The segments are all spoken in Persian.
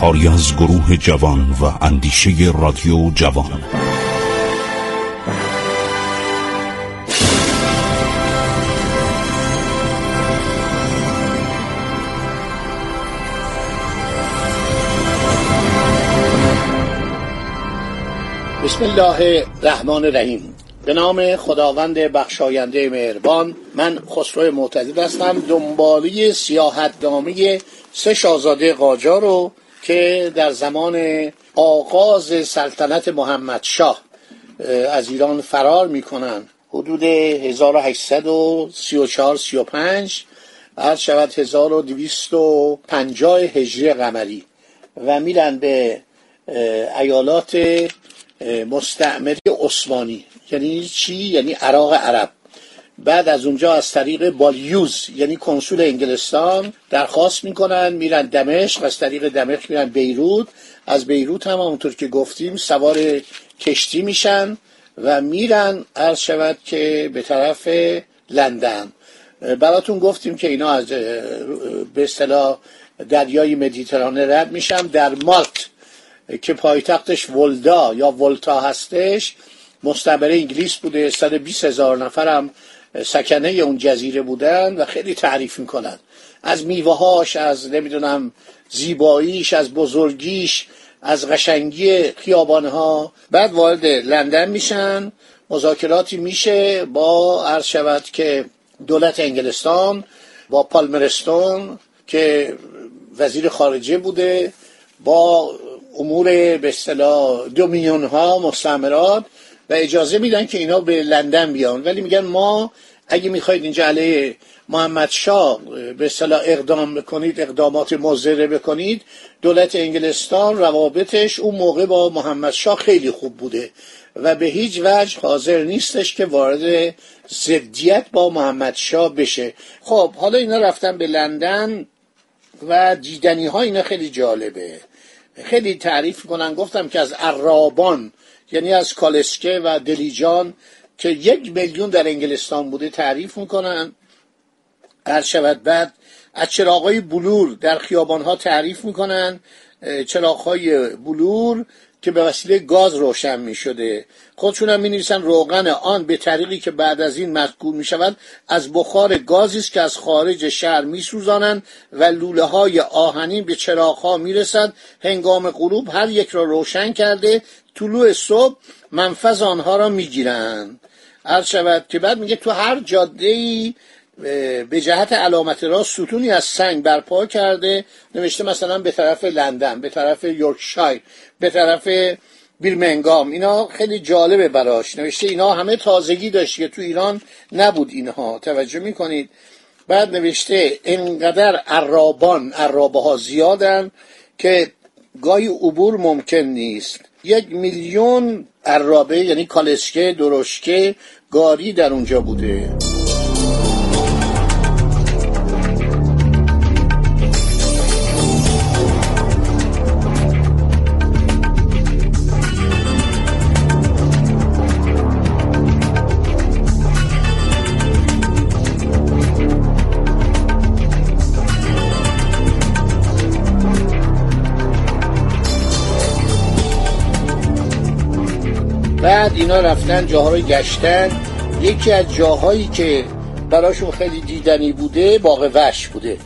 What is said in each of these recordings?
کاری از گروه جوان و اندیشه رادیو جوان. بسم الله الرحمن الرحیم. به نام خداوند بخشاینده مهربان من خسرو معتزد هستم. دنبالی سیاحتنامه سه شاهزاده قاجار رو که در زمان آغاز سلطنت محمد شاه از ایران فرار می‌کنن حدود 1834 35 عرض شود 1250 هجری قمری و میرن به ایالات مستعمره عثمانی. یعنی چی؟ یعنی عراق عرب. بعد از اونجا از طریق بالیوز یعنی کنسول انگلستان درخواست می‌کنن میرن دمشق از طریق دمشق میرن بیروت. از بیروت هم همونطور که گفتیم سوار کشتی میشن و میرن عرض شود که به طرف لندن. براتون گفتیم که اینا از به اصطلاح دریای مدیترانه رد میشن. در مالت که پایتختش ولدا یا ولتا هستش مستعمره انگلیس بوده 120 هزار نفرم سکنه اون جزیره بودن و خیلی تعریف می‌کنن. از میوهاش از نمی‌دونم زیباییش از بزرگیش از قشنگی خیابانها. بعد وارد لندن میشن. مذاکراتی میشه. با عرض شود که دولت انگلستان با پالمرستون که وزیر خارجه بوده با امور به اصطلاح دومینیون ها مستعمرات و اجازه میدن که اینا به لندن بیان. ولی میگن ما اگه می‌خواید اینجا علیه محمد شاه به اصطلاح اقدام بکنید اقدامات مضره بکنید دولت انگلستان روابطش اون موقع با محمد شاه خیلی خوب بوده و به هیچ وجه حاضر نیستش که وارد ضدیت با محمد شاه بشه. خب حالا اینا رفتن به لندن و دیدنی ها اینا خیلی جالبه. خیلی تعریف کنن گفتم که از عرابان یعنی از کالسکه و دلیجان که یک میلیون در انگلستان بوده تعریف می‌کنن. هر شود بعد از چراغای بلور در خیابان ها تعریف می‌کنن. چراغهای بلور که به وسیله گاز روشن می شده خودشون هم می نویسن روغن آن به طریقی که بعد از این مذکور می شود از بخار گازی است که از خارج شهر می سوزانند و لوله های آهنین به چراغ ها می رسد هنگام غروب هر یک را روشن کرده. طلوع صبح منفذ آنها را می گیرند عرض شود که بعد میگه تو هر جاده ای به جهت علامت راست ستونی از سنگ برپا کرده نوشته مثلا به طرف لندن به طرف یورکشایر به طرف بیرمنگام. اینا خیلی جالبه براش. نوشته اینا همه تازگی داشت که تو ایران نبود اینها. توجه می‌کنید. بعد نوشته اینقدر عرابان عرابه ها زیادن که گاهی عبور ممکن نیست. یک میلیون عرابه یعنی کالسکه درشکه گاری در اونجا بوده. اینا رفتن جاها رو گشتن. یکی از جاهایی که براشون خیلی دیدنی بوده باغ وش بوده.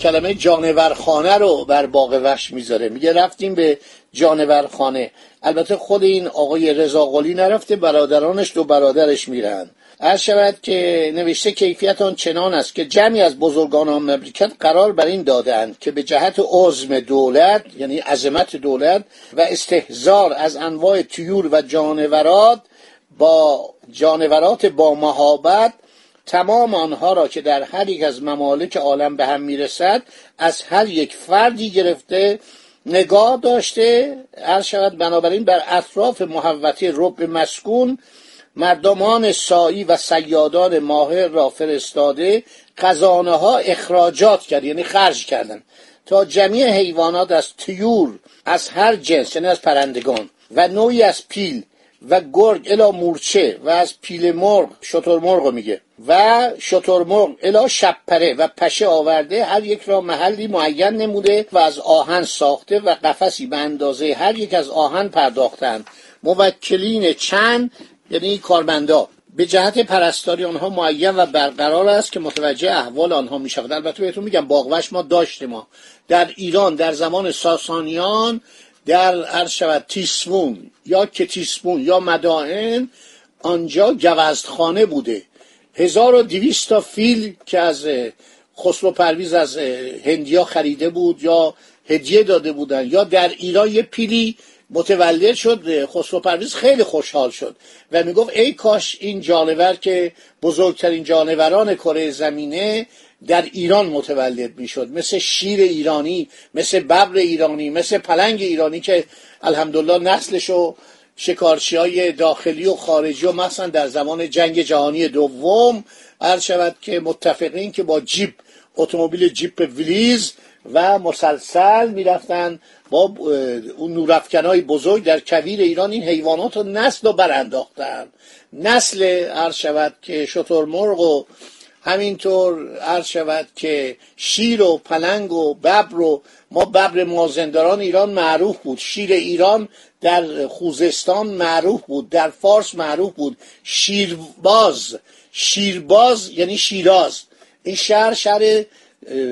کلمه جانورخانه رو بر باغ وش می‌ذاره. میگه رفتیم به جانورخانه. البته خود این آقای رضاقلی نرفته برادرانش دو برادرش میرن. عرض شود که نوشته کیفیت آن چنان است که جمعی از بزرگان آن قرار بر این دادند که به جهت عظم دولت یعنی عظمت دولت و استهزار از انواع طیور و جانورات با جانورات با مهابت تمام آنها را که در هر یک از ممالک عالم به هم می‌رسد از هر یک فردی گرفته نگاه داشته. عرض شود بنابراین بر اطراف محوطه رب مسکون مردمان سایی و سیادان ماهر را فرستاده خزانه ها اخراجات کرد یعنی خرج کردن. تا جمیع حیوانات از تیور از هر جنس یعنی از پرندگان و نوعی از پیل و گرگ الا مورچه و از پیل مرغ شتر میگه و شتر مرغ الا شپره و پشه آورده هر یک را محلی معین نموده و از آهن ساخته و قفسی به اندازه هر یک از آهن پرداختند موکلین چند یعنی کارمندا. به جهت پرستاری آنها معین و برقرار است که متوجه احوال آنها می شود البته بهتون میگم باغوش ما داشتیم ما. در ایران در زمان ساسانیان در عرض شود تیسفون یا کتیسفون یا مدائن آنجا گوزدخانه بوده. هزار و دویست تا فیل که از خسرو پرویز از هندیا خریده بود یا هدیه داده بودن. یا در ایران یه پیلی متولد شد خسرو پرویز خیلی خوشحال شد و می‌گفت ای کاش این جانور که بزرگترین جانوران کره زمینه در ایران متولد می‌شد. مثل شیر ایرانی مثل ببر ایرانی مثل پلنگ ایرانی که الحمدلله نسلش و شکارچی های داخلی و خارجی و مثلا در زمان جنگ جهانی دوم عرض شود که متفقین که با جیپ اتومبیل جیپ ولیز و مسلسل می‌رفتن با اون نورافکنای بزرگ در کویر ایران. این حیوانات رو نسل رو برانداختن. نسل عرض شود که شترمرغ و همینطور عرض شود که شیر و پلنگ و ببر و ما ببر مازندران ایران معروف بود. شیر ایران در خوزستان معروف بود. در فارس معروف بود. شیرباز. شیرباز یعنی شیراز. این شهر شهر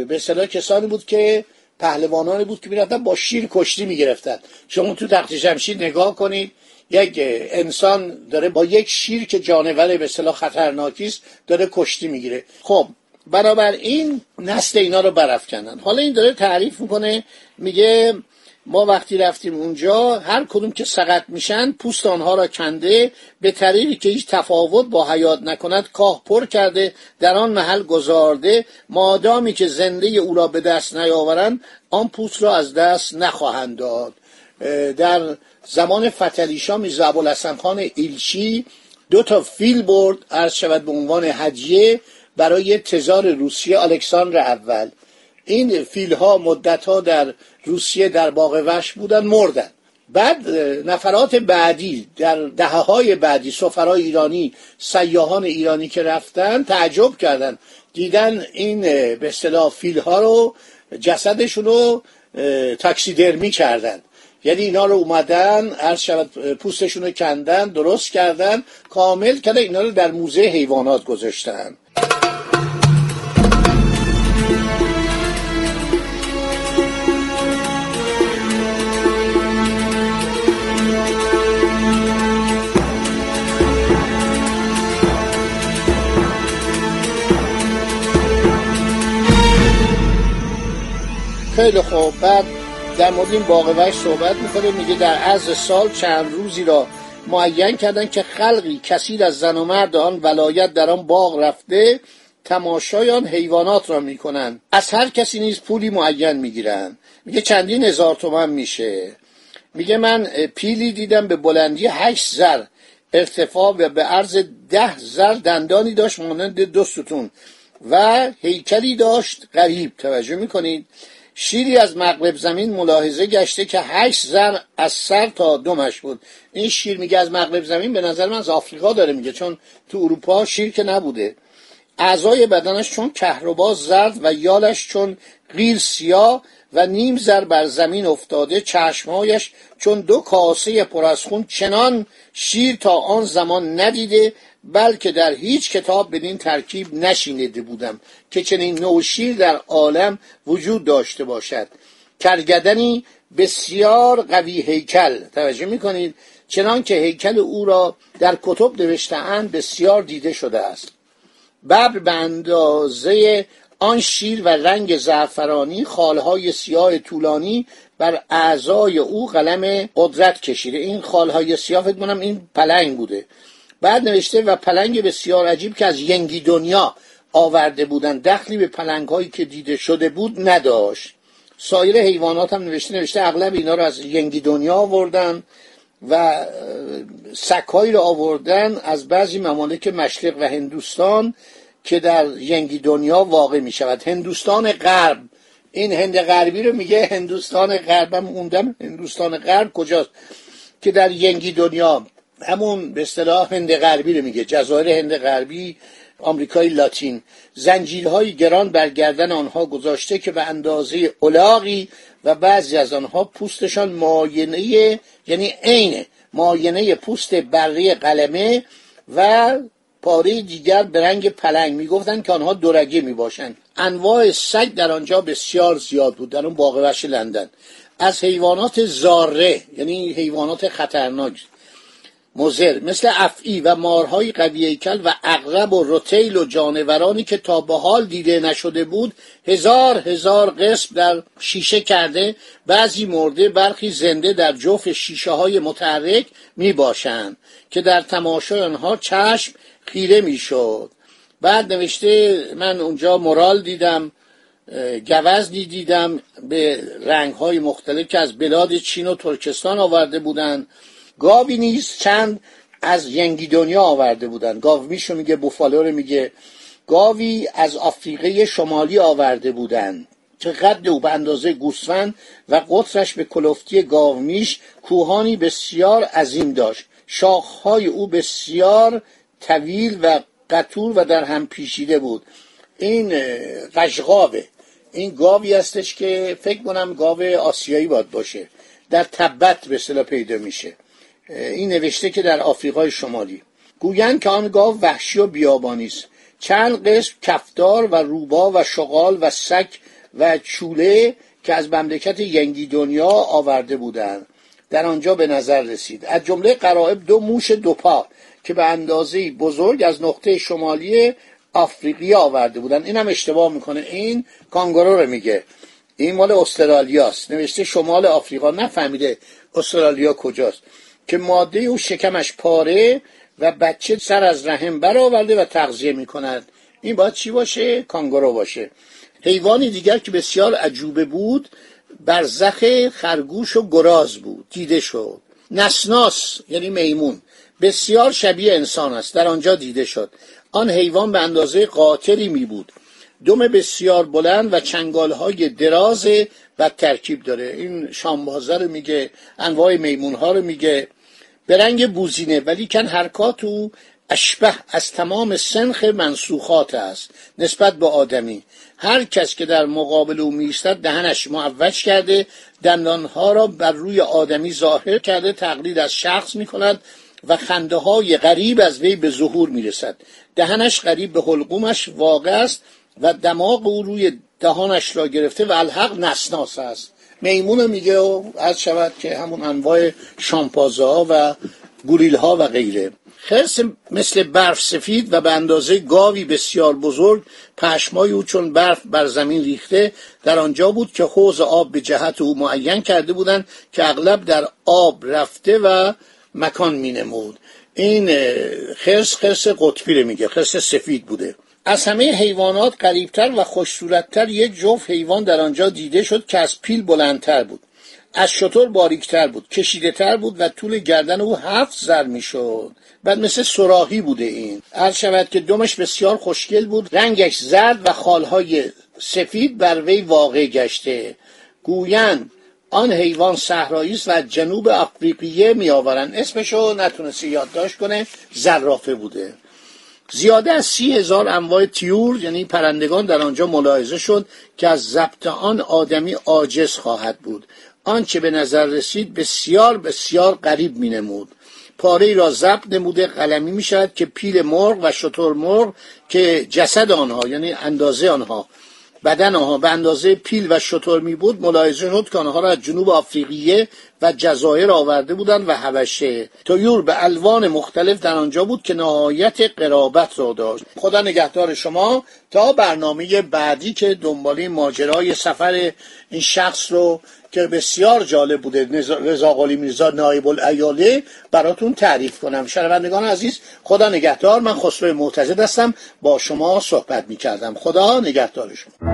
به اصطلاح کسانی بود که پهلوانانی بود که می‌رفتن با شیر کشتی می‌گرفتن. شما تو تخت جمشید نگاه کنید یک انسان داره با یک شیر که جانور به اصطلاح خطرناکی است داره کشتی می‌گیره. خب بنابراین نسل اینا رو برافکنن حالا این داره تعریف می‌کنه میگه ما وقتی رفتیم اونجا هر کدوم که سقط میشن پوست آنها را کنده به طریقی که هیچ تفاوت با حیات نکند کاه پر کرده در آن محل گذارده مادامی که زنده او را به دست نیاورند آن پوست را از دست نخواهند داد. در زمان فتلیشا میرزا ابوالحسن خان ایلچی دو تا فیل برد عرض شود به عنوان هدیه برای تزار روسیه الکساندر اول. این فیل ها مدت ها در روسیه در باغ وش بودن مردن. بعد نفرات بعدی در دهه های بعدی سفرای ایرانی سیاهان ایرانی که رفتن تعجب کردن. دیدن این به اصطلاح فیل ها رو جسدشون رو تاکسیدرمی کردن. یعنی اینا رو اومدن عرض شود پوستشون رو کندن درست کردن کامل کردن اینا رو در موزه حیوانات گذاشتن. خیلی خوب. بعد در مورد این باقوش صحبت می‌کنه میگه در عرض سال چند روزی را معین کردن که خلقی کثیر از زن و مرد آن ولایت در آن باغ رفته تماشای آن حیوانات را می‌کنن از هر کسی نیز پولی معین می‌گیرن میگه چندین هزار تومن میشه. میگه من پیلی دیدم به بلندی هشت زر. ارتفاع و به عرض ده زر دندانی داشت مانند دو ستون و هیکلی داشت. غریب. توجه می‌کنید. شیری از مغرب زمین ملاحظه گشته که هشت زر از سر تا دمش بود. این شیر میگه از مغرب زمین به نظر من از آفریقا داره میگه چون تو اروپا شیر که نبوده. اعضای بدنش چون کهربا زرد و یالش چون غیر سیاه و نیم زر بر زمین افتاده چشمهایش چون دو کاسه پر از خون چنان شیر تا آن زمان ندیده بلکه در هیچ کتاب بدین ترکیب نشینیده بودم که چنین نوشیر در عالم وجود داشته باشد. کرگدنی بسیار قوی هیکل. توجه می‌کنید؟ چنان که هیکل او را در کتب نوشتهاند بسیار دیده شده است. ببر به اندازه آن شیر و رنگ زعفرانی خالهای سیاه طولانی بر اعضای او قلم قدرت کشیده. این خالهای سیاه فکر این پلنگ بوده. بعد نوشته و پلنگ بسیار عجیب که از ینگی دنیا آورده بودن. دخلی به پلنگ هایی که دیده شده بود نداشت. سایر حیوانات هم نوشته نوشته اغلب اینا رو از ینگی دنیا آوردن و سکهایی رو آوردن از بعضی ممالک مشرق و هندوستان. که در ینگی دنیا واقع می شود. هندوستان غرب. این هند غربی رو میگه هندوستان غرب. هم اوندم هندوستان غرب کجاست؟ که در ینگی دنیا. همون به اصطلاح هند غربی رو میگه. جزایر هند غربی آمریکای لاتین. زنجیرهای گران بر گردن آنها گذاشته که به اندازه الاغی و بعضی از آنها پوستشان ماینه یعنی عین ماینه پوست بره قلمه و پاره دیگر به رنگ پلنگ می‌گفتند که آنها دورگه می‌باشند. انواع سگ در آنجا بسیار زیاد بود در اون باغ وحش لندن. از حیوانات زاره یعنی حیوانات خطرناک مزر مثل افعی و مارهای قوی کل و اغرب و روتیل و جانورانی که تا به حال دیده نشده بود هزار هزار قسم در شیشه کرده بعضی مرده برخی زنده در جوف شیشه های متحرک می باشند که در تماشای آنها چشم خیره می شد بعد نوشته من اونجا مرال دیدم گوزنی دیدم به رنگ های مختلف که از بلاد چین و ترکستان آورده بودند. گاوی نیست چند از ینگی دنیا آورده بودن گاو میشو میگه بوفالو رو میگه. گاوی از آفریقه شمالی آورده بودن که قد او به اندازه گوسفند و قطرش به کلفتی گاومیش کوهانی بسیار عظیم داشت. شاخهای او بسیار طویل و قطور و در هم پیشیده بود. این قشقابه این گاوی هستش که فکر کنم گاو آسیایی باید باشه. در تبت به اصطلاح پیدا میشه. این نوشته که در آفریقای شمالی. گویند که آن گاو وحشی و بیابانی است. چند قسم کفدار و روبا و شغال و سک و چوله که از مملکت ینگی دنیا آورده بودند. در آنجا به نظر رسید. از جمله قرائب دو موش دو پا. که به اندازه بزرگ از نقطه شمالی آفریقی آورده بودن. این هم اشتباه می‌کنه. این کانگورو رو میگه. این مال استرالیاست نوشته شمال آفریقا. نفهمیده استرالیا کجاست. که ماده او شکمش پاره و بچه سر از رحم برآورده و تغذیه می کند این باید چی باشه؟ کانگورو باشه. حیوانی دیگر که بسیار عجوبه بود برزخ خرگوش و گراز بود. دیده شد. نسناس یعنی میمون. بسیار شبیه انسان است. در آنجا دیده شد. آن حیوان به اندازه قاطری می بود. دم بسیار بلند و چنگال های دراز و ترکیب داره. این شامبازه رو میگه انواع میمون ها رو میگه. به رنگ بوزینه ولی کن حرکات او اشبه از تمام سنخ منسوخات است نسبت به آدمی. هر کس که در مقابل او میستد دهنش معوج کرده دندانها را بر روی آدمی ظاهر کرده تقلید از شخص می کند و خنده های غریب از وی به ظهور می رسد دهنش غریب به حلقومش واقع است و دماغ او روی دهانش را گرفته و الحق نسناس است. میمون میگه و از شود که همون انواع شامپازه و گوریل ها و غیره. خرس مثل برف سفید و به اندازه گاوی بسیار بزرگ پشمای او چون برف بر زمین ریخته در آنجا بود که حوز آب به جهت او معین کرده بودند که اغلب در آب رفته و مکان می نمود این خرس خرس قطبی رو میگه خرس سفید بوده. از همه حیوانات قریبتر و خوشصورتتر یک جفت حیوان در آنجا دیده شد که از پیل بلندتر بود. از شطور باریکتر بود کشیده تر بود و طول گردن او هفت زر می‌شد. بعد مثل سراحی بوده این. هر شود که دمش بسیار خوشگل بود رنگش زرد و خالهای سفید بر وی واقع گشته. گویند آن حیوان صحرایی است و جنوب افریقیه میآورند. اسمشو نتونستی یادداشت کنه زرافه بوده. زیاده از سی هزار انواع تیور یعنی پرندگان در آنجا ملاحظه شد که از ضبط آن آدمی عاجز خواهد بود. آنچه به نظر رسید بسیار بسیار غریب می نمود پاره را ضبط نموده قلمی می شود که پیل مرغ و شتر مرغ که جسد آنها یعنی اندازه آنها بدن آنها به اندازه پیل و شطور می بود ملاحظه شد که آنها را از جنوب آفریقیه و جزایر آورده بودند و حبشه. تویور به الوان مختلف در آنجا بود که نهایت قرابت را داشت. خدا نگهدار شما. تا برنامه بعدی که دنباله ماجرای سفر این شخص رو که بسیار جالب بوده. رضا قلی میرزا نایب الایاله براتون تعریف کنم. شنوندگان عزیز خدا نگهدار. من خسرو معتزد هستم. با شما صحبت می‌کردم. خدا نگهدار شما.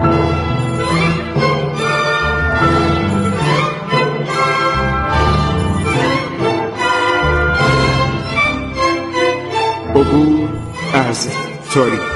عبور از تاریخ.